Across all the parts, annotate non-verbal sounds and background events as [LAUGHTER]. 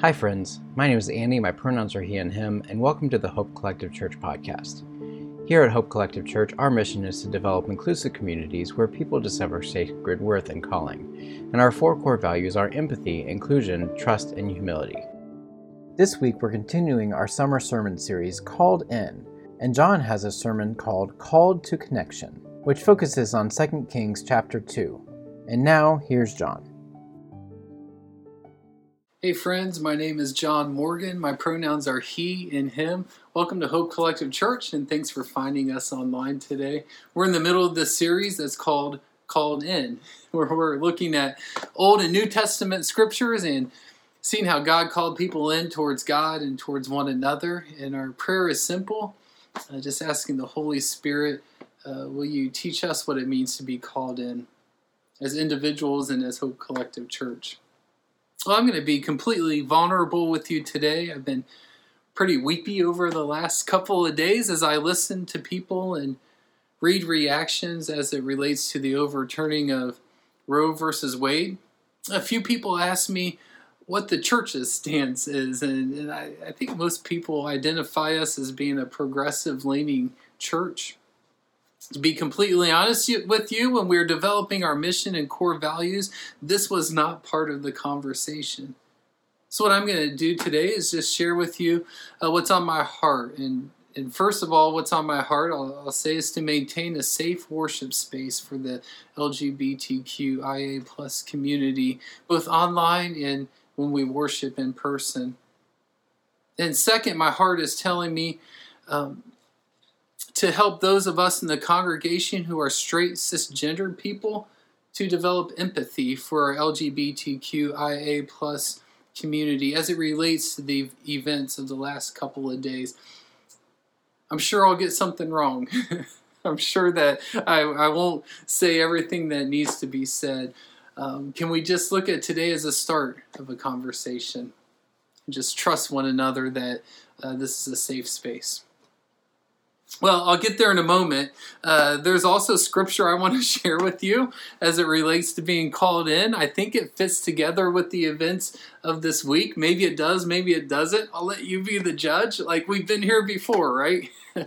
Hi, friends. My name is Andy. My pronouns are he and him, and welcome to the Hope Collective Church podcast. Here at Hope Collective Church, our mission is to develop inclusive communities where people discover sacred worth and calling. And our four core values are empathy, inclusion, trust, and humility. This week, we're continuing our summer sermon series called In, and John has a sermon called Called to Connection, which focuses on 2 Kings chapter 2. And now, here's John. Hey friends, my name is John Morgan. My pronouns are he and him. Welcome to Hope Collective Church and thanks for finding us online today. We're in the middle of this series that's called Called In, [LAUGHS] where we're looking at Old and New Testament scriptures and seeing how God called people in towards God and towards one another. And our prayer is simple, uh, just asking the Holy Spirit, uh, will you teach us what it means to be called in as individuals and as Hope Collective Church? Well, I'm going to be completely vulnerable with you today. I've been pretty weepy over the last couple of days as I listen to people and read reactions as it relates to the overturning of Roe versus Wade. A few people ask me what the church's stance is, and, and I, I think most people identify us as being a progressive leaning church to be completely honest with you, when we were developing our mission and core values, this was not part of the conversation. So, what I'm going to do today is just share with you uh, what's on my heart. And, and first of all, what's on my heart, I'll, I'll, say, is to maintain a safe worship space for the LGBTQIA plus community, both online and when we worship in person. And second, my heart is telling me um, to help those of us in the congregation who are straight cisgendered people to develop empathy for our LGBTQIA plus community as it relates to the events of the last couple of days. I'm sure I'll get something wrong. [LAUGHS] I'm sure that I, I won't say everything that needs to be said. Um, can we just look at today as a start of a conversation? Just trust one another that uh, this is a safe space. Well, I'll get there in a moment. Uh, there's also scripture I want to [LAUGHS] share with you as it relates to being called in. I think it fits together with the events of this week. Maybe it does, maybe it doesn't. I'll let you be the judge. Like we've been here before, right? [LAUGHS] uh,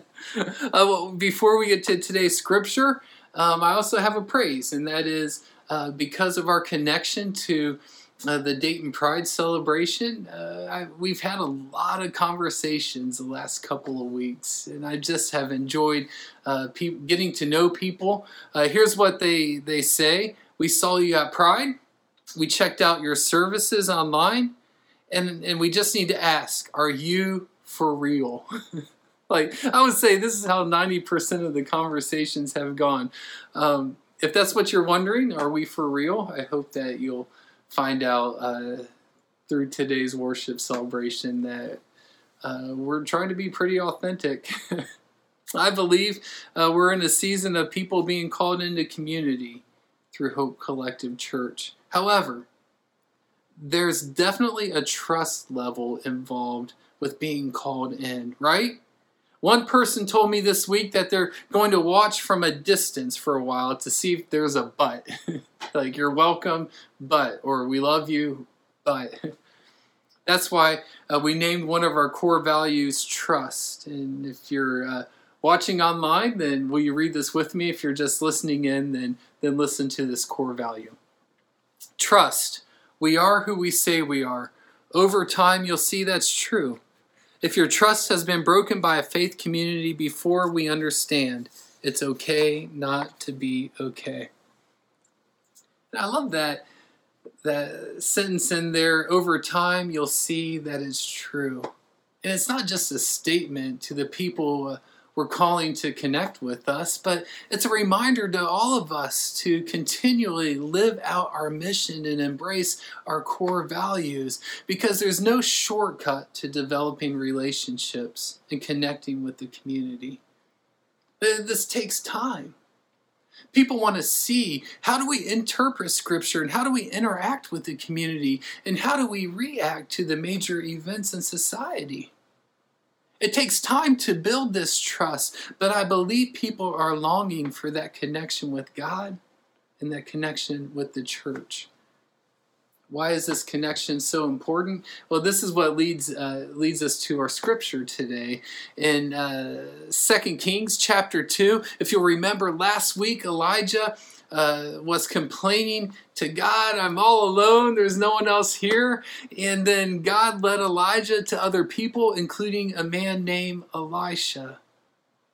well, before we get to today's scripture, um, I also have a praise, and that is uh, because of our connection to uh, the Dayton Pride celebration. Uh, I, we've had a lot of conversations the last couple of weeks, and I just have enjoyed uh, pe- getting to know people. Uh, here's what they, they say We saw you at Pride, we checked out your services online, and, and we just need to ask Are you for real? [LAUGHS] like, I would say this is how 90% of the conversations have gone. Um, if that's what you're wondering, are we for real? I hope that you'll find out uh, through today's worship celebration that uh, we're trying to be pretty authentic. [LAUGHS] I believe uh, we're in a season of people being called into community through Hope Collective Church. However, there's definitely a trust level involved with being called in, right? One person told me this week that they're going to watch from a distance for a while to see if there's a but. [LAUGHS] like, you're welcome, but, or we love you, but. [LAUGHS] That's why uh, we named one of our core values trust. And if you're uh, watching online, then will you read this with me? If you're just listening in, then, then listen to this core value. Trust. We are who we say we are. Over time, you'll see that's true. If your trust has been broken by a faith community before we understand, it's okay not to be okay. I love that that sentence in there. Over time, you'll see that it's true. And it's not just a statement to the people uh, we're calling to connect with us, but it's a reminder to all of us to continually live out our mission and embrace our core values because there's no shortcut to developing relationships and connecting with the community. This takes time. People want to see how do we interpret scripture and how do we interact with the community and how do we react to the major events in society. It takes time to build this trust, but I believe people are longing for that connection with God and that connection with the church. Why is this connection so important? Well, this is what leads uh, leads us to our scripture today in uh, Second Kings chapter two. If you'll remember, last week Elijah uh, was complaining to God, I'm all alone, there's no one else here. And then God led Elijah to other people, including a man named Elisha.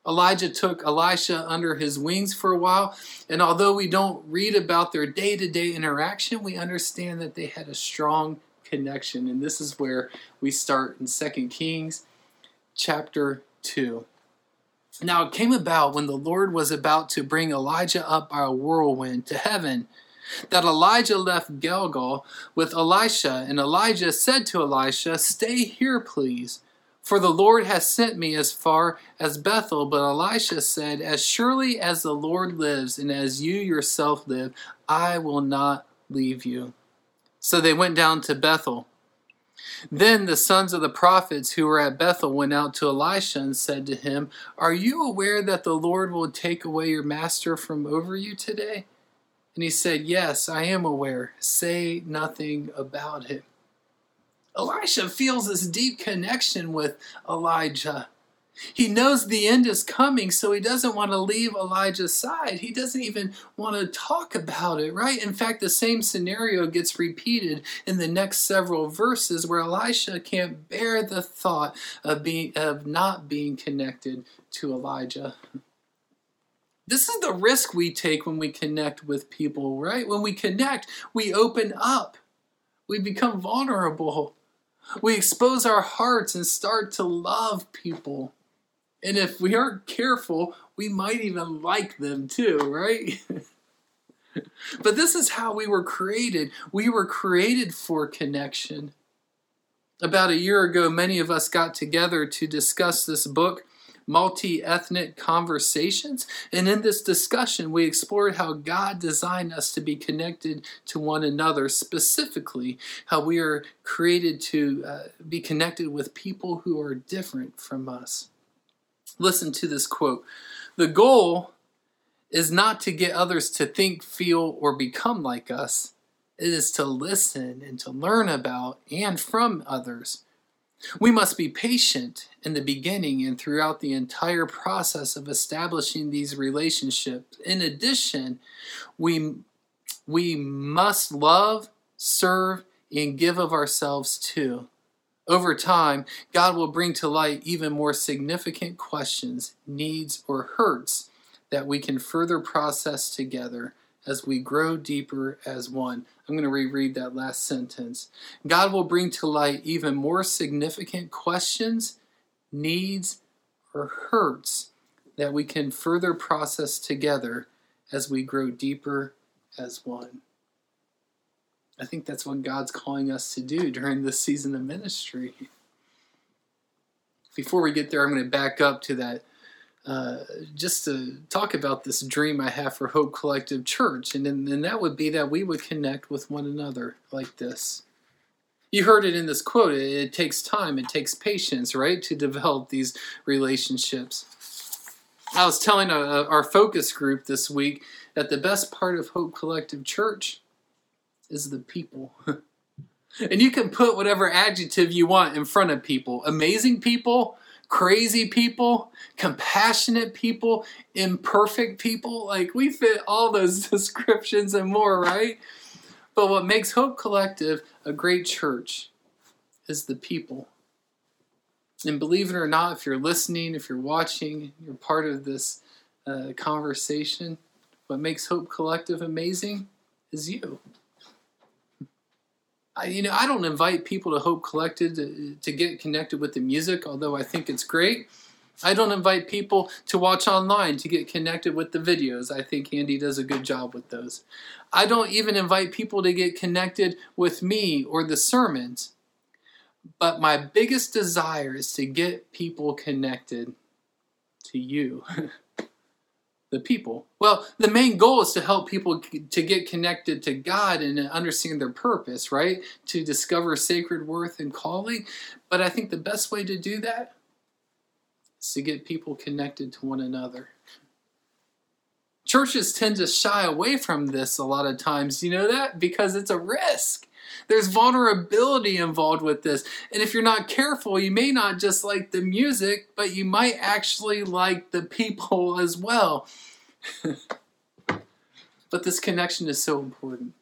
Elijah took Elisha under his wings for a while, and although we don't read about their day to day interaction, we understand that they had a strong connection. And this is where we start in 2 Kings chapter 2. Now it came about when the Lord was about to bring Elijah up by a whirlwind to heaven that Elijah left Gilgal with Elisha, and Elijah said to Elisha, Stay here, please for the Lord has sent me as far as Bethel. But Elisha said, As surely as the Lord lives, and as you yourself live, I will not leave you. So they went down to Bethel. Then the sons of the prophets who were at Bethel went out to Elisha and said to him, Are you aware that the Lord will take away your master from over you today? And he said, Yes, I am aware. Say nothing about it. Elisha feels this deep connection with Elijah. He knows the end is coming, so he doesn't want to leave Elijah's side. He doesn't even want to talk about it, right? In fact, the same scenario gets repeated in the next several verses where Elisha can't bear the thought of being of not being connected to Elijah. This is the risk we take when we connect with people, right? When we connect, we open up. We become vulnerable. We expose our hearts and start to love people. And if we aren't careful, we might even like them too, right? [LAUGHS] but this is how we were created. We were created for connection. About a year ago, many of us got together to discuss this book multi ethnic conversations. And in this discussion, we explored how God designed us to be connected to one another, specifically, how we are created to uh, be connected with people who are different from us. Listen to this quote The goal is not to get others to think, feel, or become like us. It is to listen and to learn about and from others. We must be patient in the beginning and throughout the entire process of establishing these relationships. In addition, we, we must love, serve, and give of ourselves too. Over time, God will bring to light even more significant questions, needs, or hurts that we can further process together as we grow deeper as one. I'm going to reread that last sentence. God will bring to light even more significant questions, needs, or hurts that we can further process together as we grow deeper as one. I think that's what God's calling us to do during this season of ministry. Before we get there, I'm going to back up to that uh, just to talk about this dream I have for Hope Collective Church, and and that would be that we would connect with one another like this. You heard it in this quote. It, it takes time, it takes patience, right, to develop these relationships. I was telling a, a, our focus group this week that the best part of Hope Collective Church is the people. [LAUGHS] and you can put whatever adjective you want in front of people amazing people, crazy people, compassionate people, imperfect people. Like we fit all those [LAUGHS] descriptions and more, right? But what makes Hope Collective a great church is the people. And believe it or not, if you're listening, if you're watching, you're part of this uh, conversation, what makes Hope Collective amazing is you. I, you know, I don't invite people to Hope Collective to, to get connected with the music, although I think it's great. I don't invite people to watch online to get connected with the videos. I think Andy does a good job with those. I don't even invite people to get connected with me or the sermons. But my biggest desire is to get people connected to you. [LAUGHS] the people? Well, the main goal is to help people to get connected to God and understand their purpose, right? To discover sacred worth and calling. But I think the best way to do that is to get people connected to one another. Churches tend to shy away from this a lot of times. You know that? Because it's a risk. There's vulnerability involved with this. And if you're not careful, you may not just like the music, but you might actually like the people [LAUGHS] as well. [LAUGHS] but this connection is so important.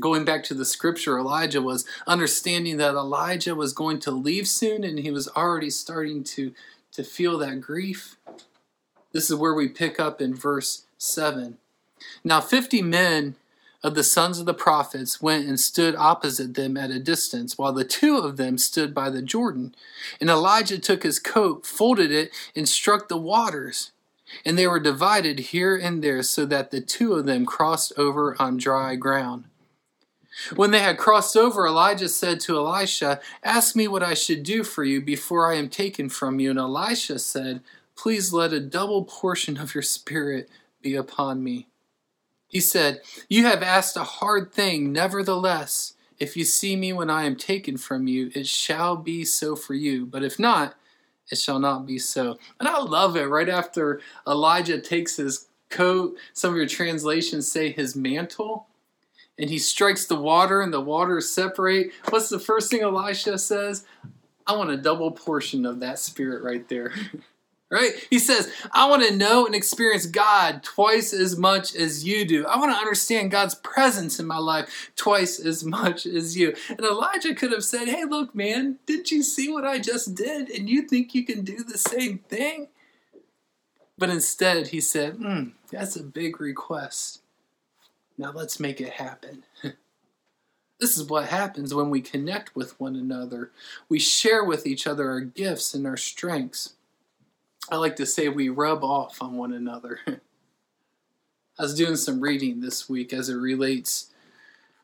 Going back to the scripture, Elijah was understanding that Elijah was going to leave soon and he was already starting to, to feel that grief. This is where we pick up in verse 7. Now, 50 men of the sons of the prophets went and stood opposite them at a distance, while the two of them stood by the Jordan. And Elijah took his coat, folded it, and struck the waters. And they were divided here and there, so that the two of them crossed over on dry ground. When they had crossed over, Elijah said to Elisha, Ask me what I should do for you before I am taken from you. And Elisha said, Please let a double portion of your spirit be upon me. He said, You have asked a hard thing, nevertheless. If you see me when I am taken from you, it shall be so for you. But if not, it shall not be so. And I love it. Right after Elijah takes his coat, some of your translations say his mantle, and he strikes the water, and the waters separate. What's the first thing Elisha says? I want a double portion of that spirit right there. [LAUGHS] right? He says, I want to know and experience God twice as much as you do. I want to understand God's presence in my life twice as much as you. And Elijah could have said, Hey, look, man, didn't you see what I just did? And you think you can do the same thing? But instead, he said, mm, That's a big request. Now let's make it happen. [LAUGHS] This is what happens when we connect with one another. We share with each other our gifts and our strengths. I like to say we rub off on one another. [LAUGHS] I was doing some reading this week as it relates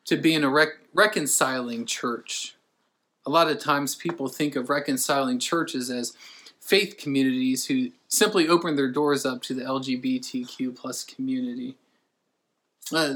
to being a rec- reconciling church. A lot of times people think of reconciling churches as faith communities who simply open their doors up to the LGBTQ plus community. Uh,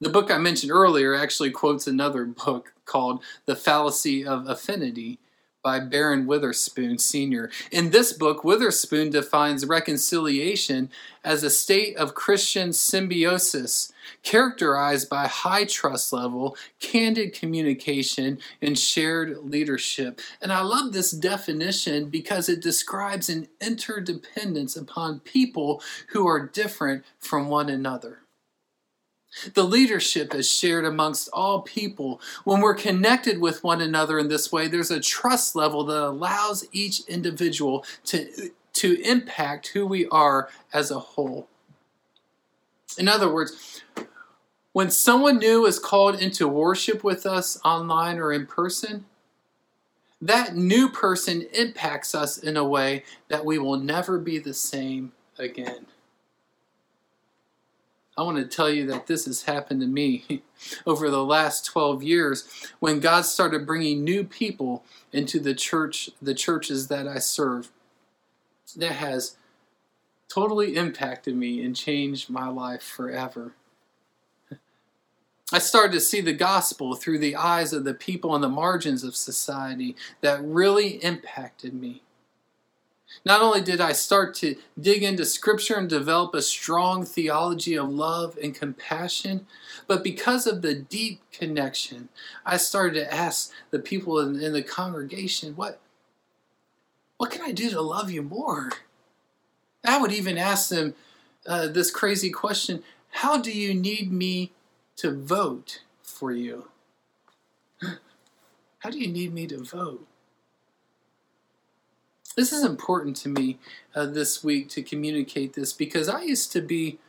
the book I mentioned earlier actually quotes another book called The Fallacy of Affinity by Baron Witherspoon Sr. In this book, Witherspoon defines reconciliation as a state of Christian symbiosis characterized by high trust level, candid communication, and shared leadership. And I love this definition because it describes an interdependence upon people who are different from one another. The leadership is shared amongst all people. When we're connected with one another in this way, there's a trust level that allows each individual to, to impact who we are as a whole. In other words, when someone new is called into worship with us online or in person, that new person impacts us in a way that we will never be the same again. I want to tell you that this has happened to me [LAUGHS] over the last 12 years when God started bringing new people into the church, the churches that I serve. That has totally impacted me and changed my life forever. [LAUGHS] I started to see the gospel through the eyes of the people on the margins of society that really impacted me. Not only did I start to dig into Scripture and develop a strong theology of love and compassion, but because of the deep connection, I started to ask the people in, in the congregation, what, what can I do to love you more? I would even ask them uh, this crazy question How do you need me to vote for you? [LAUGHS] How do you need me to vote? This is important to me uh, this week to communicate this because I used to be,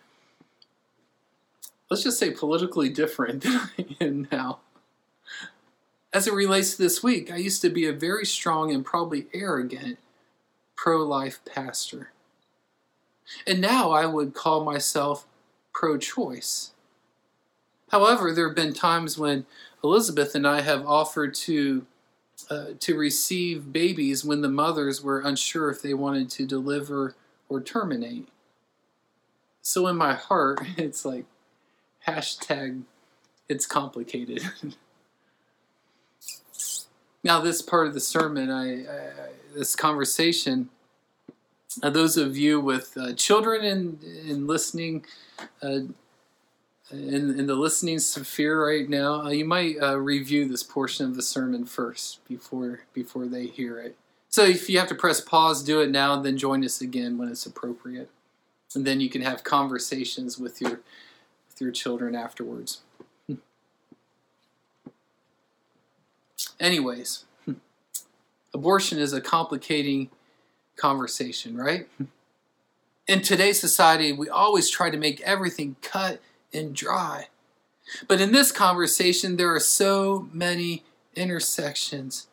let's just say, politically different [LAUGHS] than I am now. As it relates to this week, I used to be a very strong and probably arrogant pro life pastor. And now I would call myself pro choice. However, there have been times when Elizabeth and I have offered to uh, to receive babies when the mothers were unsure if they wanted to deliver or terminate. So in my heart, [LAUGHS] it's like hashtag it's complicated. [LAUGHS] now, this part of the sermon, I, I this conversation, Uh, those of you with uh, children and, in listening, uh, in, in the listening sphere right now, uh, you might uh, review this portion of the sermon first before before they hear it. So if you have to press pause, do it now, and then join us again when it's appropriate, and then you can have conversations with your with your children afterwards. Anyways, abortion is a complicating conversation, right? In today's society, we always try to make everything cut and dry. But in this conversation, there are so many intersections.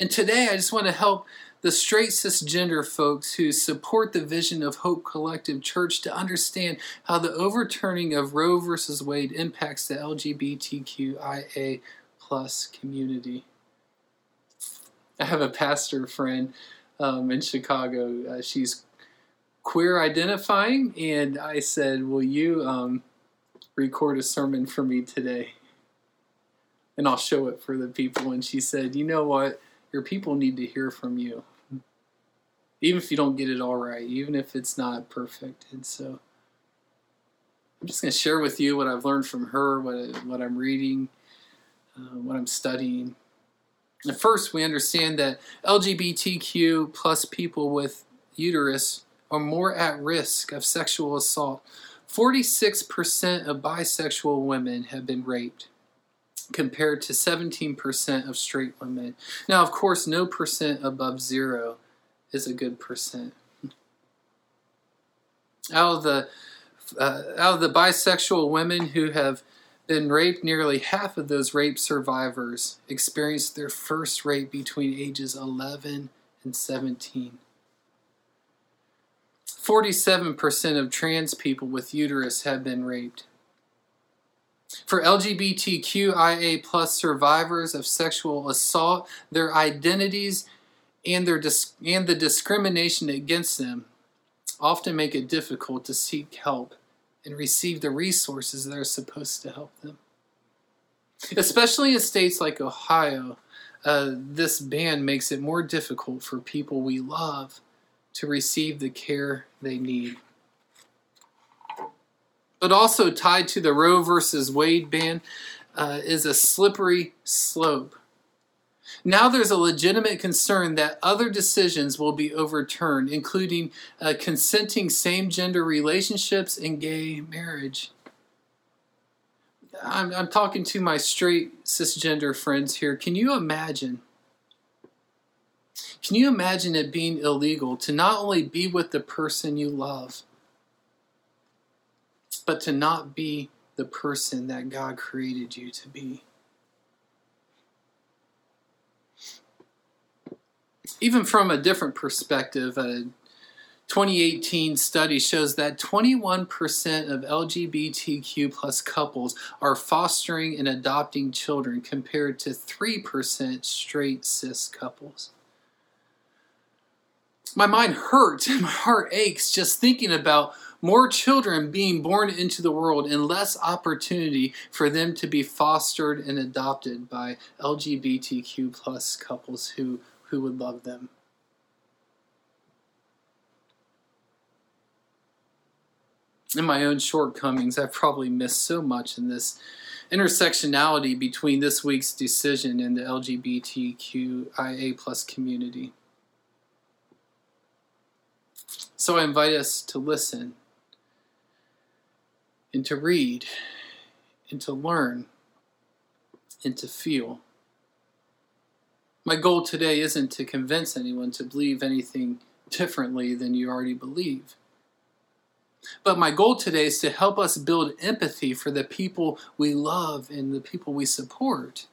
And today, I just want to help the straight cisgender folks who support the vision of Hope Collective Church to understand how the overturning of Roe versus Wade impacts the LGBTQIA plus community. I have a pastor friend um, in Chicago. Uh, she's queer identifying, and I said, Will you um, record a sermon for me today? And I'll show it for the people. And she said, You know what? Your people need to hear from you. Even if you don't get it all right, even if it's not perfect. And so I'm just going to share with you what I've learned from her, what, what I'm reading, uh, what I'm studying. And first, we understand that LGBTQ plus people with uterus are more at risk of sexual assault. 46% of bisexual women have been raped, compared to 17% of straight women. Now, of course, no percent above zero is a good percent. Out of the uh, out of the bisexual women who have been raped, nearly half of those rape survivors experienced their first rape between ages 11 and 17. 47% of trans people with uterus have been raped. For LGBTQIA plus survivors of sexual assault, their identities and, their dis- and the discrimination against them often make it difficult to seek help and receive the resources that are supposed to help them. Especially in states like Ohio, uh, this ban makes it more difficult for people we love to receive the care they need. But also tied to the Roe versus Wade ban uh, is a slippery slope now there's a legitimate concern that other decisions will be overturned, including uh, consenting same gender relationships and gay marriage. I'm, I'm talking to my straight cisgender friends here. Can you imagine? Can you imagine it being illegal to not only be with the person you love, but to not be the person that God created you to be? even from a different perspective, a 2018 study shows that 21% of LGBTQ plus couples are fostering and adopting children compared to 3% straight cis couples. My mind hurts [LAUGHS] and my heart aches just thinking about more children being born into the world and less opportunity for them to be fostered and adopted by LGBTQ plus couples who who would love them. In my own shortcomings, I've probably missed so much in this intersectionality between this week's decision and the LGBTQIA plus community. So I invite us to listen and to read and to learn and to feel. My goal today isn't to convince anyone to believe anything differently than you already believe. But my goal today is to help us build empathy for the people we love and the people we support.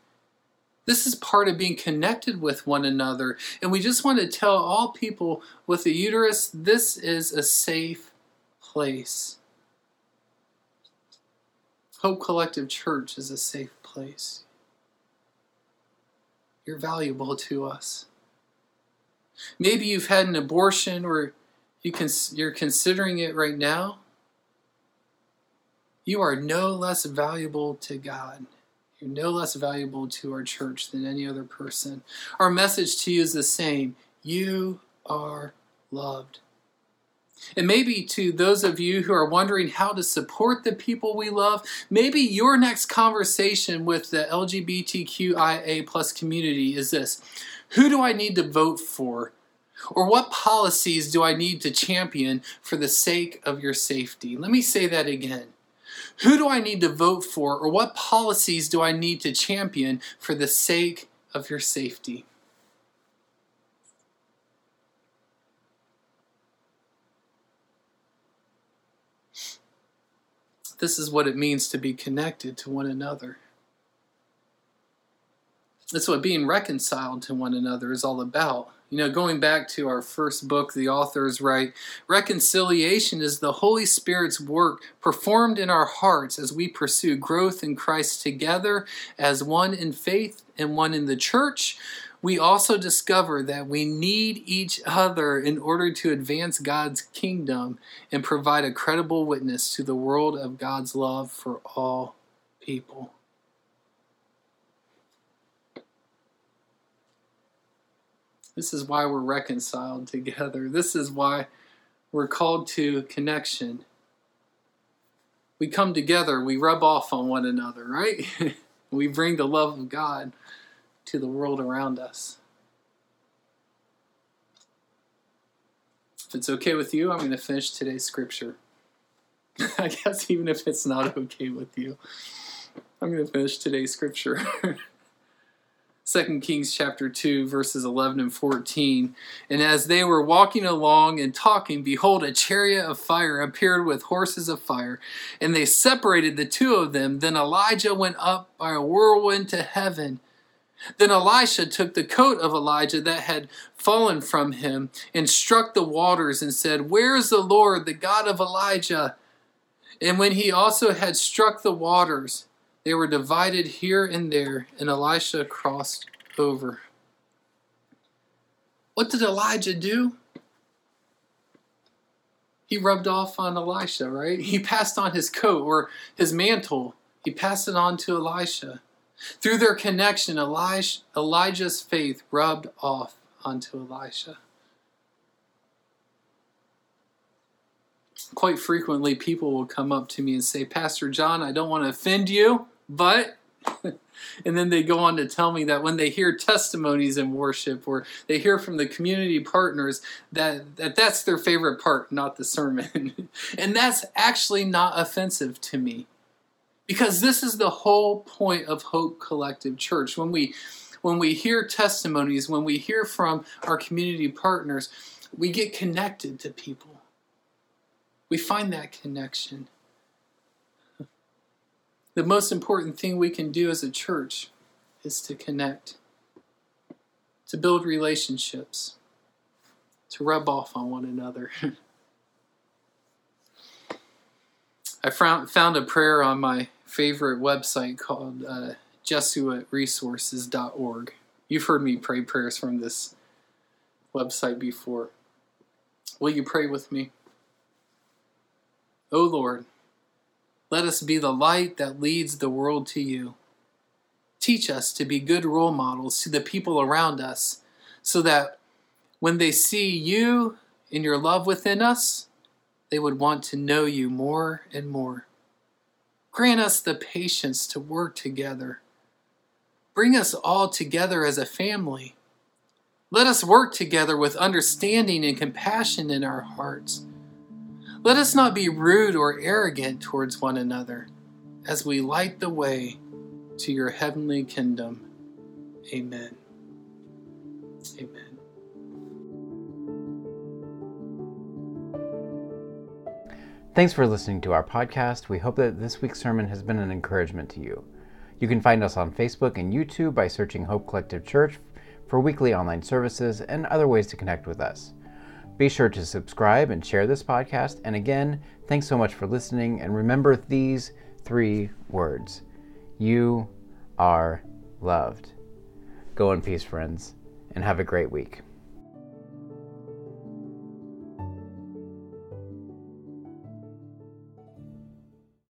This is part of being connected with one another. And we just want to tell all people with a uterus this is a safe place. Hope Collective Church is a safe place. You're valuable to us. Maybe you've had an abortion or you can, you're considering it right now. You are no less valuable to God. You're no less valuable to our church than any other person. Our message to you is the same you are loved. And maybe to those of you who are wondering how to support the people we love, maybe your next conversation with the LGBTQIA plus community is this Who do I need to vote for? Or what policies do I need to champion for the sake of your safety? Let me say that again. Who do I need to vote for? Or what policies do I need to champion for the sake of your safety? This is what it means to be connected to one another. That's what being reconciled to one another is all about. You know, going back to our first book, the authors write Reconciliation is the Holy Spirit's work performed in our hearts as we pursue growth in Christ together as one in faith and one in the church we also discover that we need each other in order to advance God's kingdom and provide a credible witness to the world of God's love for all people. This is why we're reconciled together. This is why we're called to connection. We come together, we rub off on one another, right? [LAUGHS] we bring the love of God to the world around us. If it's okay with you, I'm going to finish today's scripture. [LAUGHS] I guess even if it's not okay with you, I'm going to finish today's scripture. [LAUGHS] 2 Kings chapter 2 verses 11 and 14. And as they were walking along and talking, behold, a chariot of fire appeared with horses of fire, and they separated the two of them. Then Elijah went up by a whirlwind to heaven. Then Elisha took the coat of Elijah that had fallen from him and struck the waters and said, Where is the Lord, the God of Elijah? And when he also had struck the waters, they were divided here and there, and Elisha crossed over. What did Elijah do? He rubbed off on Elisha, right? He passed on his coat or his mantle. He passed it on to Elisha. Through their connection, Elijah's faith rubbed off onto Elisha. Quite frequently, people will come up to me and say, Pastor John, I don't want to offend you, but. and then they go on to tell me that when they hear testimonies in worship or they hear from the community partners that, that that's their favorite part not the sermon [LAUGHS] and that's actually not offensive to me because this is the whole point of Hope Collective Church. When we when we hear testimonies, when we hear from our community partners, we get connected to people. We find that connection. The most important thing we can do as a church is to connect, to build relationships, to rub off on one another. [LAUGHS] I found a prayer on my favorite website called uh, jesuitresources.org. You've heard me pray prayers from this website before. Will you pray with me? O oh Lord, let us be the light that leads the world to you. Teach us to be good role models to the people around us so that when they see you and your love within us, they would want to know you more and more. Grant us the patience to work together. Bring us all together as a family. Let us work together with understanding and compassion in our hearts. Let us not be rude or arrogant towards one another as we light the way to your heavenly kingdom. Amen. Amen. Thanks for listening to our podcast. We hope that this week's sermon has been an encouragement to you. You can find us on Facebook and YouTube by searching Hope Collective Church for weekly online services and other ways to connect with us. Be sure to subscribe and share this podcast. And again, thanks so much for listening. And remember these three words You are loved. Go in peace, friends, and have a great week.